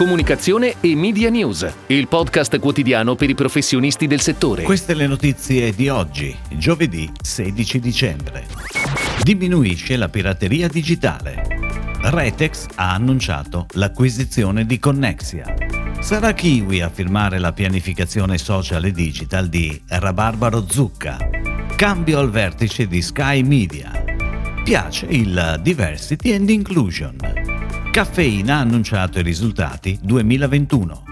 Comunicazione e Media News, il podcast quotidiano per i professionisti del settore. Queste le notizie di oggi, giovedì 16 dicembre. Diminuisce la pirateria digitale. Retex ha annunciato l'acquisizione di Connexia. Sarà Kiwi a firmare la pianificazione social e digital di Rabarbaro Zucca. Cambio al vertice di Sky Media. Piace il Diversity and Inclusion. Caffeina ha annunciato i risultati 2021.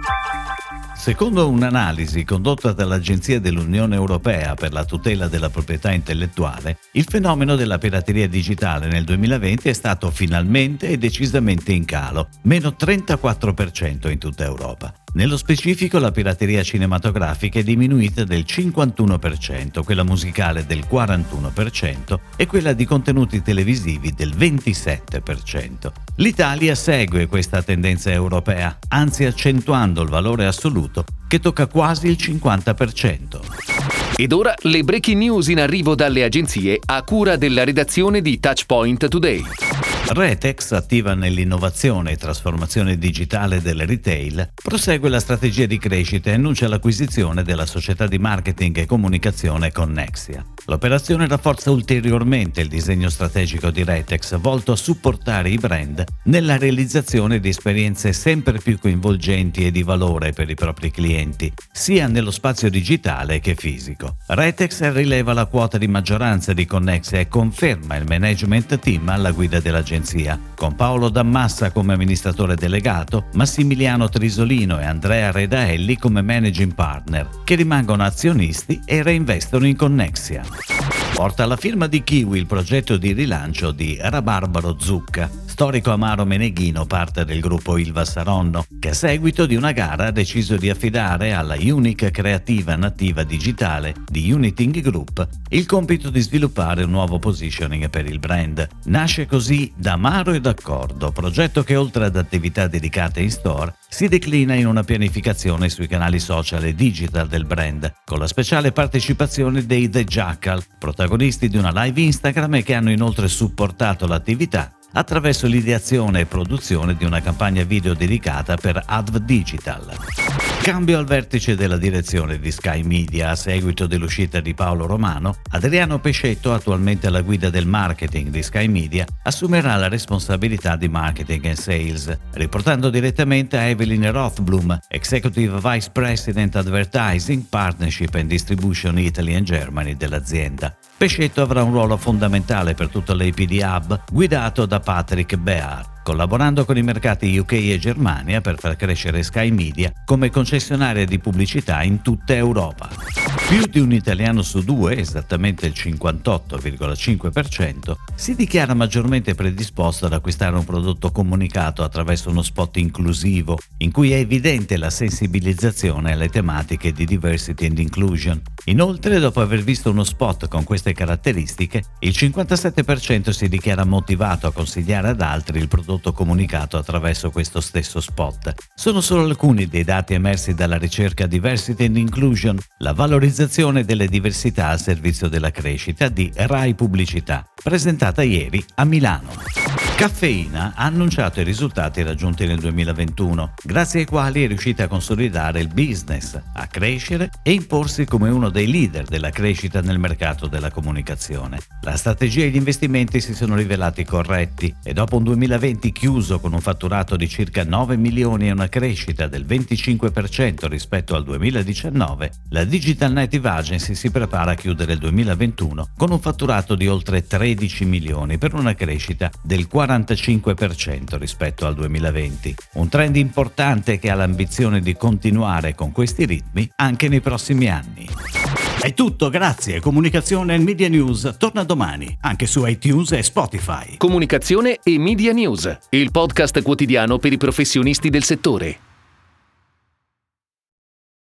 Secondo un'analisi condotta dall'Agenzia dell'Unione Europea per la tutela della proprietà intellettuale, il fenomeno della pirateria digitale nel 2020 è stato finalmente e decisamente in calo, meno 34% in tutta Europa. Nello specifico la pirateria cinematografica è diminuita del 51%, quella musicale del 41% e quella di contenuti televisivi del 27%. L'Italia segue questa tendenza europea, anzi accentuando il valore assoluto che tocca quasi il 50%. Ed ora le breaking news in arrivo dalle agenzie a cura della redazione di Touchpoint Today. Retex, attiva nell'innovazione e trasformazione digitale del retail, prosegue la strategia di crescita e annuncia l'acquisizione della società di marketing e comunicazione Connexia. L'operazione rafforza ulteriormente il disegno strategico di Retex volto a supportare i brand nella realizzazione di esperienze sempre più coinvolgenti e di valore per i propri clienti, sia nello spazio digitale che fisico. Retex rileva la quota di maggioranza di Connexia e conferma il management team alla guida dell'agenzia agenzia, con Paolo Dammassa come amministratore delegato, Massimiliano Trisolino e Andrea Redaelli come managing partner, che rimangono azionisti e reinvestono in Connexia. Porta alla firma di Kiwi il progetto di rilancio di Rabarbaro Zucca, storico amaro meneghino parte del gruppo Ilva Saronno, che a seguito di una gara ha deciso di affidare alla Unique Creativa Nativa Digitale di Uniting Group il compito di sviluppare un nuovo positioning per il brand. Nasce così D'Amaro e D'accordo, progetto che oltre ad attività dedicate in store si declina in una pianificazione sui canali social e digital del brand, con la speciale partecipazione dei The Jackal, protagonisti di una live Instagram e che hanno inoltre supportato l'attività attraverso l'ideazione e produzione di una campagna video dedicata per Adv Digital. Cambio al vertice della direzione di Sky Media a seguito dell'uscita di Paolo Romano, Adriano Pescetto, attualmente alla guida del marketing di Sky Media, assumerà la responsabilità di marketing e sales, riportando direttamente a Evelyn Rothblum, Executive Vice President Advertising, Partnership and Distribution Italy and Germany dell'azienda. Pescetto avrà un ruolo fondamentale per tutto l'APD Hub, guidato da Patrick Bear collaborando con i mercati UK e Germania per far crescere Sky Media come concessionaria di pubblicità in tutta Europa. Più di un italiano su due, esattamente il 58,5%, si dichiara maggiormente predisposto ad acquistare un prodotto comunicato attraverso uno spot inclusivo, in cui è evidente la sensibilizzazione alle tematiche di diversity and inclusion. Inoltre, dopo aver visto uno spot con queste caratteristiche, il 57% si dichiara motivato a consigliare ad altri il prodotto comunicato attraverso questo stesso spot. Sono solo alcuni dei dati emersi dalla ricerca Diversity and Inclusion, la valorizzazione delle diversità al servizio della crescita di Rai Pubblicità, presentata ieri a Milano. Caffeina ha annunciato i risultati raggiunti nel 2021, grazie ai quali è riuscita a consolidare il business, a crescere e imporsi come uno dei leader della crescita nel mercato della comunicazione. La strategia e gli investimenti si sono rivelati corretti e dopo un 2020 chiuso con un fatturato di circa 9 milioni e una crescita del 25% rispetto al 2019, la Digital Native Agency si prepara a chiudere il 2021 con un fatturato di oltre 13 milioni per una crescita del 40%. 45% rispetto al 2020. Un trend importante che ha l'ambizione di continuare con questi ritmi anche nei prossimi anni. È tutto, grazie. Comunicazione e Media News torna domani, anche su iTunes e Spotify. Comunicazione e Media News, il podcast quotidiano per i professionisti del settore.